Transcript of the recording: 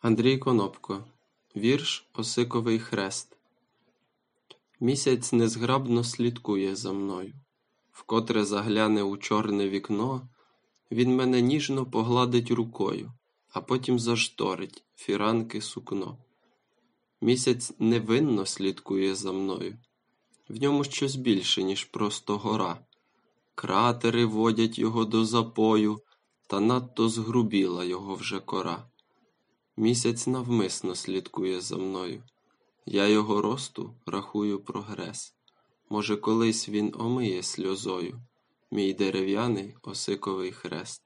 Андрій Конопко. Вірш Осиковий хрест. Місяць незграбно слідкує за мною. Вкотре загляне у чорне вікно, він мене ніжно погладить рукою, а потім зашторить фіранки сукно. Місяць невинно слідкує за мною. В ньому щось більше, ніж просто гора. Кратери водять його до запою, та надто згрубіла його вже кора. Місяць навмисно слідкує за мною. Я його росту рахую прогрес. Може, колись він омиє сльозою мій дерев'яний осиковий хрест.